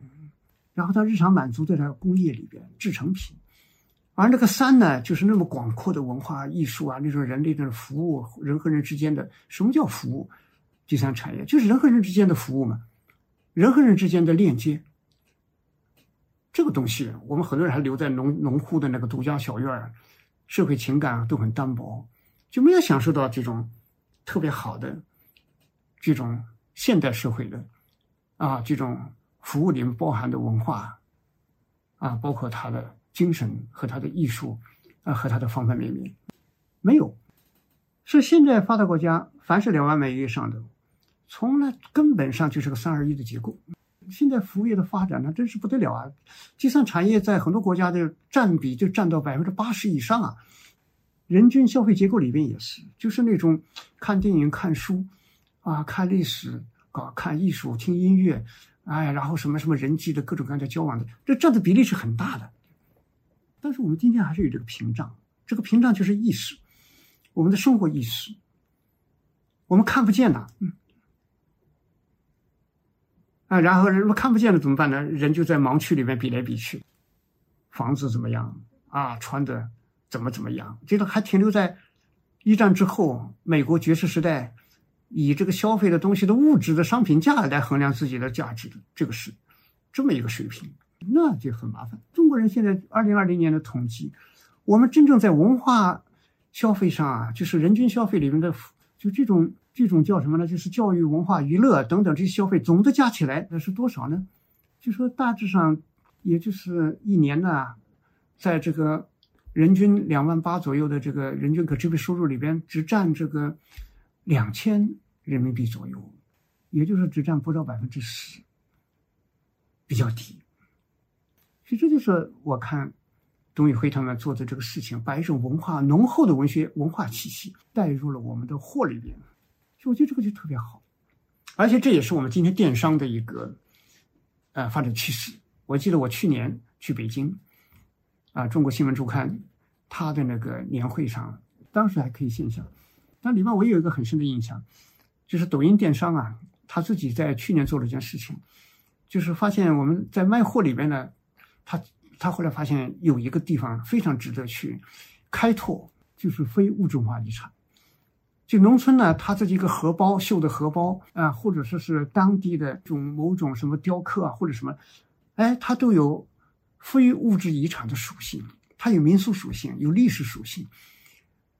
然后他日常满足在他工业里边制成品，而那个三呢，就是那么广阔的文化艺术啊，那种人类的服务，人和人之间的什么叫服务？第三产业就是人和人之间的服务嘛，人和人之间的链接。这个东西我们很多人还留在农农户的那个独家小院儿，社会情感都很单薄，就没有享受到这种特别好的。这种现代社会的啊，这种服务里面包含的文化啊，包括他的精神和他的艺术啊，和他的方方面面，没有。是现在发达国家，凡是两万美元以上的，从来根本上就是个三二一的结构。现在服务业的发展呢真是不得了啊！第三产业在很多国家的占比就占到百分之八十以上啊。人均消费结构里边也是，就是那种看电影、看书。啊，看历史，搞看艺术，听音乐，哎，然后什么什么人际的各种各样的交往的，这占的比例是很大的。但是我们今天还是有这个屏障，这个屏障就是意识，我们的生活意识，我们看不见呐，嗯，啊，然后人们看不见了怎么办呢？人就在盲区里面比来比去，房子怎么样啊？穿的怎么怎么样？这个还停留在一战之后美国爵士时代。以这个消费的东西的物质的商品价来衡量自己的价值的，这个是这么一个水平，那就很麻烦。中国人现在二零二零年的统计，我们真正在文化消费上啊，就是人均消费里面的就这种这种叫什么呢？就是教育、文化、娱乐等等这些消费总的加起来那是多少呢？就说大致上也就是一年呢，在这个人均两万八左右的这个人均可支配收入里边，只占这个两千人民币左右，也就是只占不到百分之十，比较低。所以这就是我看。董宇辉他们做的这个事情，把一种文化浓厚的文学文化气息带入了我们的货里边，所以我觉得这个就特别好，而且这也是我们今天电商的一个呃发展趋势。我记得我去年去北京，啊，中国新闻周刊他的那个年会上，当时还可以线下，但里面我有一个很深的印象，就是抖音电商啊，他自己在去年做了一件事情，就是发现我们在卖货里边呢，他。他后来发现有一个地方非常值得去开拓，就是非物质文化遗产。就农村呢，他这几个荷包绣的荷包啊，或者说是当地的这种某种什么雕刻啊，或者什么，哎，它都有非物质遗产的属性。它有民俗属性，有历史属性，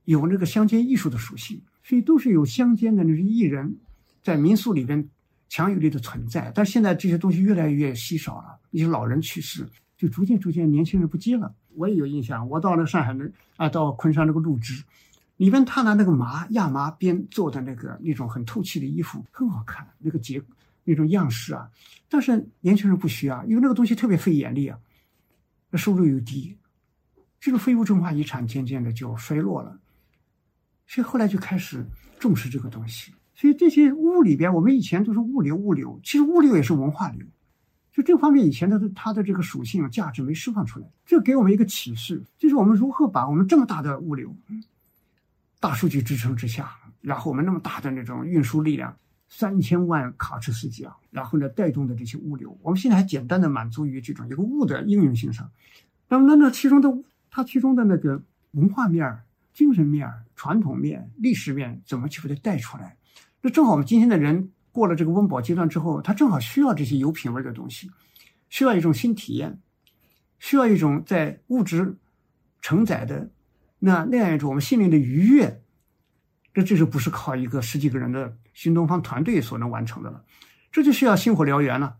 有那个乡间艺术的属性，所以都是有乡间的那些艺人，在民俗里边强有力的存在。但是现在这些东西越来越稀少了，一些老人去世。就逐渐逐渐年轻人不接了。我也有印象，我到了上海那啊，到昆山那个陆织，里边他拿那个麻亚麻编做的那个那种很透气的衣服，很好看，那个结那种样式啊。但是年轻人不需要，因为那个东西特别费眼力啊，那收入又低，这个非物质文化遗产渐渐的就衰落了。所以后来就开始重视这个东西。所以这些物里边，我们以前都是物流物流，其实物流也是文化流。就这方面，以前的它的这个属性价值没释放出来，这给我们一个启示，就是我们如何把我们这么大的物流、大数据支撑之下，然后我们那么大的那种运输力量，三千万卡车司机啊，然后呢带动的这些物流，我们现在还简单的满足于这种一个物的应用性上，那么那那其中的它其中的那个文化面、精神面、传统面、历史面，怎么去把它带出来？那正好我们今天的人。过了这个温饱阶段之后，他正好需要这些有品位的东西，需要一种新体验，需要一种在物质承载的那那样一种我们心灵的愉悦。这这就不是靠一个十几个人的新东方团队所能完成的了？这就需要星火燎原了。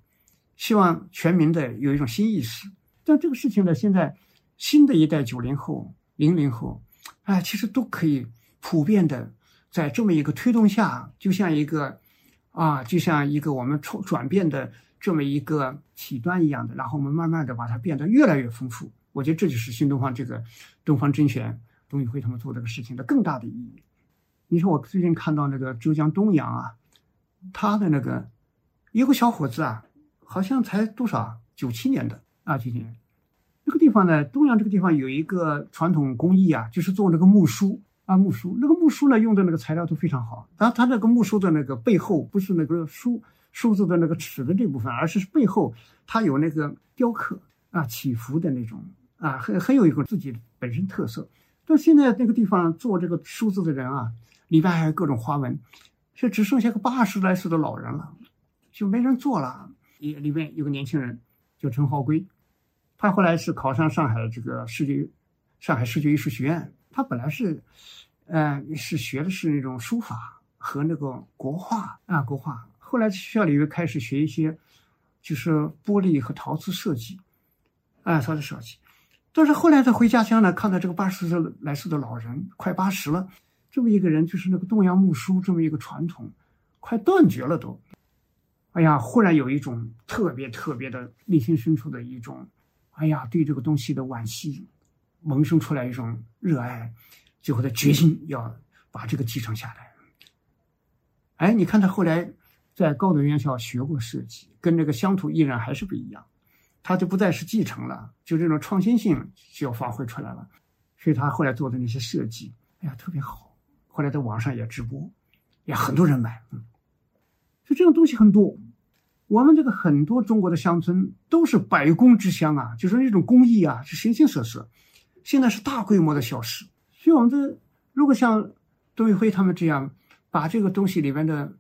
希望全民的有一种新意识。但这个事情呢，现在新的一代九零后、零零后，哎，其实都可以普遍的在这么一个推动下，就像一个。啊，就像一个我们从转变的这么一个起端一样的，然后我们慢慢的把它变得越来越丰富。我觉得这就是新东方这个东方甄选董宇辉他们做这个事情的更大的意义。你说我最近看到那个浙江东阳啊，他的那个一个小伙子啊，好像才多少啊九七年的啊，今年那个地方呢，东阳这个地方有一个传统工艺啊，就是做那个木梳。啊，木梳那个木梳呢，用的那个材料都非常好。然后它那个木梳的那个背后不是那个梳梳子的那个齿的这部分，而是背后它有那个雕刻啊起伏的那种啊，很很有一个自己本身特色。但现在那个地方做这个梳子的人啊，里边还有各种花纹，就只剩下个八十来岁的老人了，就没人做了。里里面有个年轻人叫陈浩圭，他后来是考上上海这个视觉上海视觉艺术学院。他本来是，呃，是学的是那种书法和那个国画啊，国画。后来学校里又开始学一些，就是玻璃和陶瓷设计，啊，陶瓷设计。但是后来他回家乡呢，看到这个八十岁来岁的老人，快八十了，这么一个人，就是那个东阳木梳这么一个传统，快断绝了都。哎呀，忽然有一种特别特别的内心深处的一种，哎呀，对这个东西的惋惜。萌生出来一种热爱，最后的决心要把这个继承下来。哎，你看他后来在高等院校学过设计，跟这个乡土艺人还是不一样，他就不再是继承了，就这种创新性就要发挥出来了。所以他后来做的那些设计，哎呀，特别好。后来在网上也直播，也很多人买。嗯，就这种东西很多。我们这个很多中国的乡村都是百工之乡啊，就是那种工艺啊，是形形色色。现在是大规模的消失，所以我们这如果像董宇辉他们这样，把这个东西里面的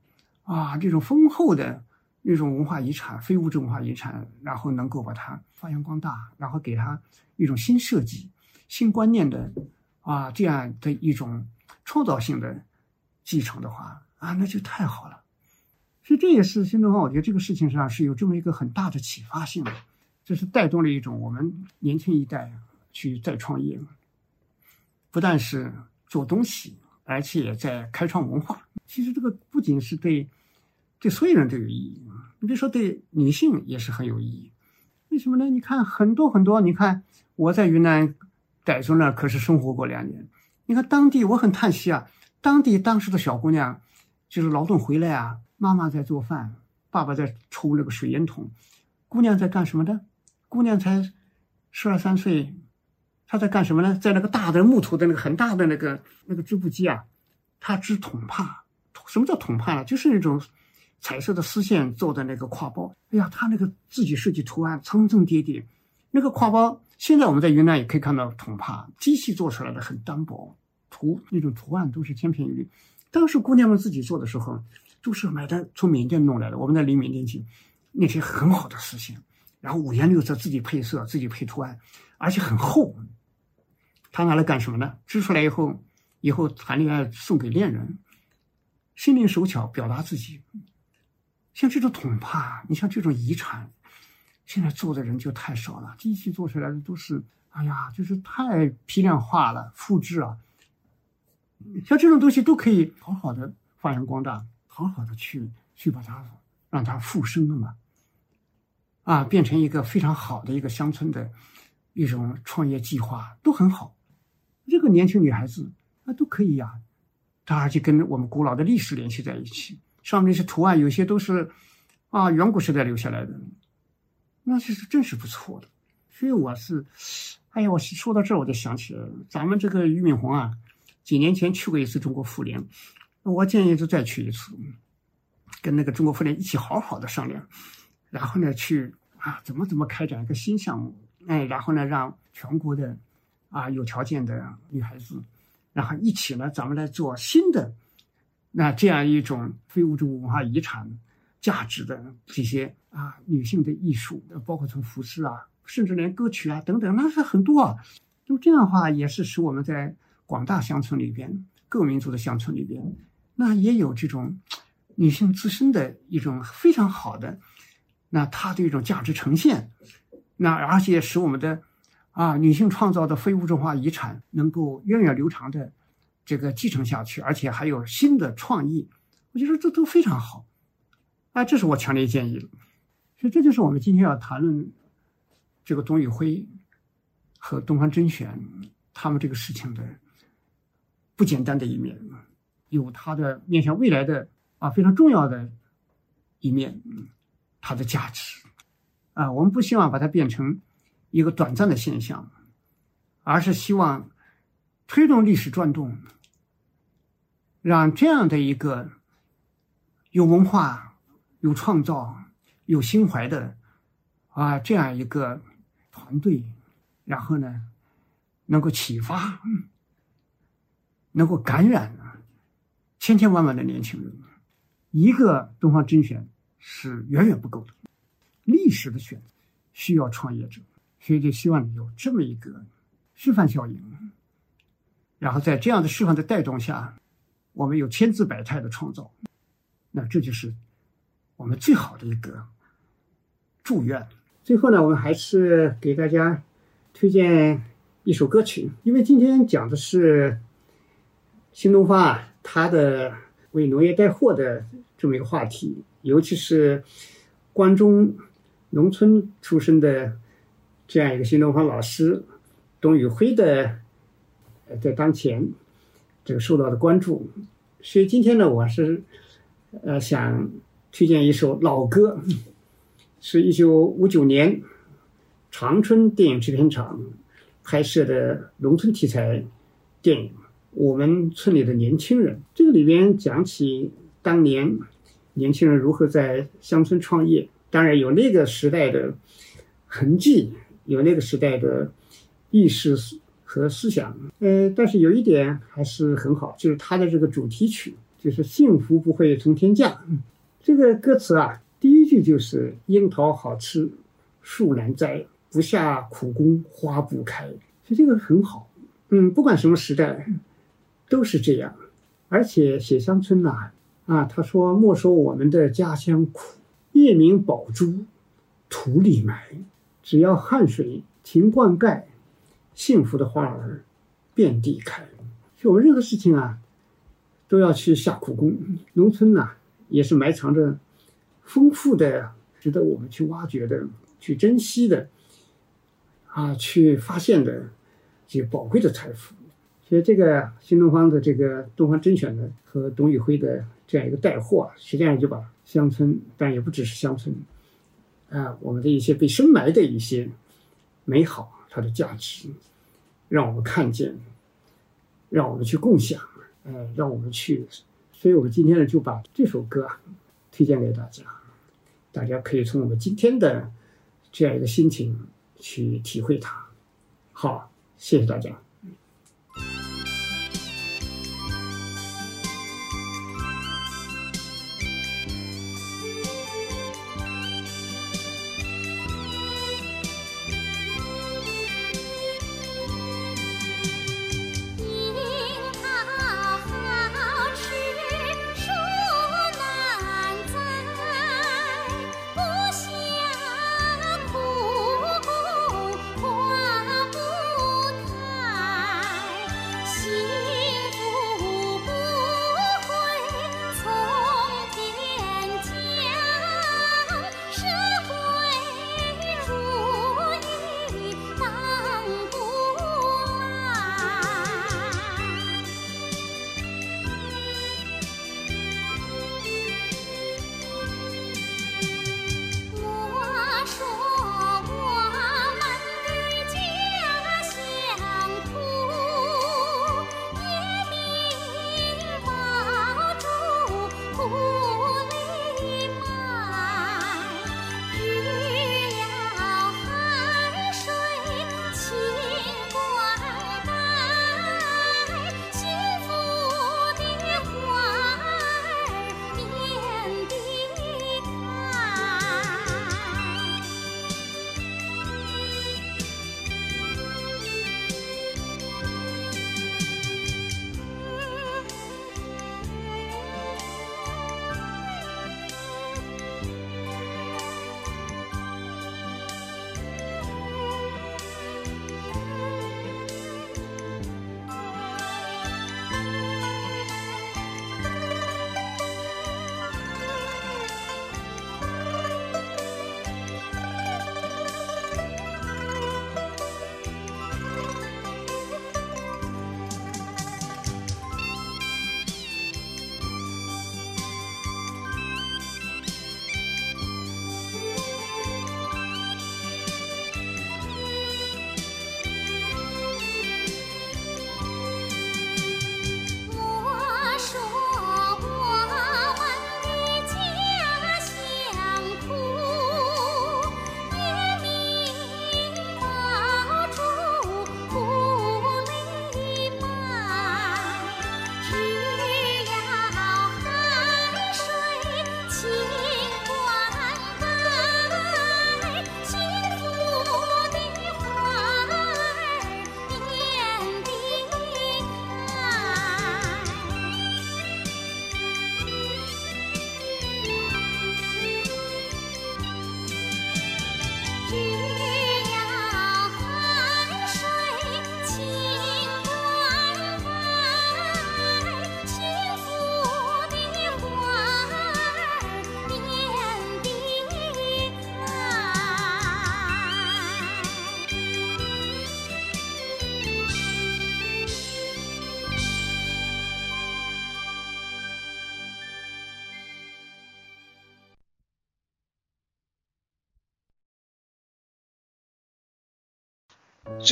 啊这种丰厚的那种文化遗产、非物质文化遗产，然后能够把它发扬光大，然后给它一种新设计、新观念的啊这样的一种创造性的继承的话啊，那就太好了。所以这也是新东方，我觉得这个事情上是有这么一个很大的启发性的，这是带动了一种我们年轻一代去再创业，不但是做东西，而且在开创文化。其实这个不仅是对对所有人都有意义，你比如说对女性也是很有意义。为什么呢？你看很多很多，你看我在云南傣族那可是生活过两年，你看当地我很叹息啊，当地当时的小姑娘就是劳动回来啊。妈妈在做饭，爸爸在抽那个水烟筒，姑娘在干什么呢？姑娘才十二三岁，他在干什么呢？在那个大的木头的那个很大的那个那个织布机啊，他织筒帕。什么叫筒帕呢？就是那种彩色的丝线做的那个挎包。哎呀，他那个自己设计图案，层层叠叠，那个挎包现在我们在云南也可以看到筒帕，机器做出来的很单薄，图那种图案都是千篇一律。当时姑娘们自己做的时候。都是买的，从缅甸弄来的。我们在离缅甸近，那些很好的丝线，然后五颜六色，自己配色，自己配图案，而且很厚。他拿来干什么呢？织出来以后，以后谈恋爱送给恋人，心灵手巧，表达自己。像这种筒帕，你像这种遗产，现在做的人就太少了。机器做出来的都是，哎呀，就是太批量化了，复制啊。像这种东西都可以好好的发扬光大。好好的去去把它让它复生了嘛，啊，变成一个非常好的一个乡村的一种创业计划都很好。这个年轻女孩子啊都可以呀，她而且跟我们古老的历史联系在一起，上面那些图案有些都是啊远古时代留下来的，那这是真是不错的。所以我是，哎呀，我是说到这儿我就想起了咱们这个俞敏洪啊，几年前去过一次中国妇联。我建议就再去一次，跟那个中国妇联一起好好的商量，然后呢去啊怎么怎么开展一个新项目，哎，然后呢让全国的啊有条件的女孩子，然后一起呢咱们来做新的那这样一种非物质文化遗产价值的这些啊女性的艺术，包括从服饰啊，甚至连歌曲啊等等，那是很多啊。就这样的话，也是使我们在广大乡村里边各民族的乡村里边。那也有这种女性自身的一种非常好的，那她的一种价值呈现，那而且使我们的啊女性创造的非物质化遗产能够源远流长的这个继承下去，而且还有新的创意，我觉得这都非常好，啊，这是我强烈建议的。所以这就是我们今天要谈论这个董宇辉和东方甄选他们这个事情的不简单的一面。有它的面向未来的啊非常重要的一面，它的价值啊，我们不希望把它变成一个短暂的现象，而是希望推动历史转动，让这样的一个有文化、有创造、有心怀的啊这样一个团队，然后呢能够启发，能够感染。千千万万的年轻人，一个东方甄选是远远不够的。历史的选择需要创业者，所以就希望有这么一个示范效应。然后在这样的示范的带动下，我们有千姿百态的创造。那这就是我们最好的一个祝愿。最后呢，我们还是给大家推荐一首歌曲，因为今天讲的是新东方啊。他的为农业带货的这么一个话题，尤其是关中农村出身的这样一个新东方老师董宇辉的，在当前这个受到的关注，所以今天呢，我是呃想推荐一首老歌，是一九五九年长春电影制片厂拍摄的农村题材电影。我们村里的年轻人，这个里边讲起当年年轻人如何在乡村创业，当然有那个时代的痕迹，有那个时代的意识和思想。呃，但是有一点还是很好，就是它的这个主题曲，就是“幸福不会从天降”。这个歌词啊，第一句就是“樱桃好吃树难栽，不下苦功花不开”，所以这个很好。嗯，不管什么时代。都是这样，而且写乡村呐，啊，他说莫说我们的家乡苦，夜明宝珠土里埋，只要汗水勤灌溉，幸福的花儿遍地开。所以，我们任何事情啊，都要去下苦功。农村呐，也是埋藏着丰富的、值得我们去挖掘的、去珍惜的。啊，去发现的这些宝贵的财富，所以这个新东方的这个东方甄选的和董宇辉的这样一个带货，实际上就把乡村，但也不只是乡村，啊，我们的一些被深埋的一些美好，它的价值，让我们看见，让我们去共享，呃，让我们去，所以我们今天呢就把这首歌啊推荐给大家，大家可以从我们今天的这样一个心情。去体会它。好，谢谢大家。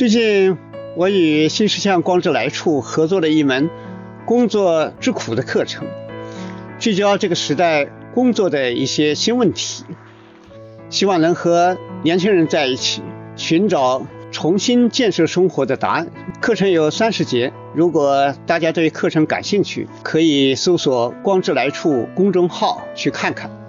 最近，我与新石像光之来处合作了一门“工作之苦”的课程，聚焦这个时代工作的一些新问题，希望能和年轻人在一起寻找重新建设生活的答案。课程有三十节，如果大家对课程感兴趣，可以搜索“光之来处”公众号去看看。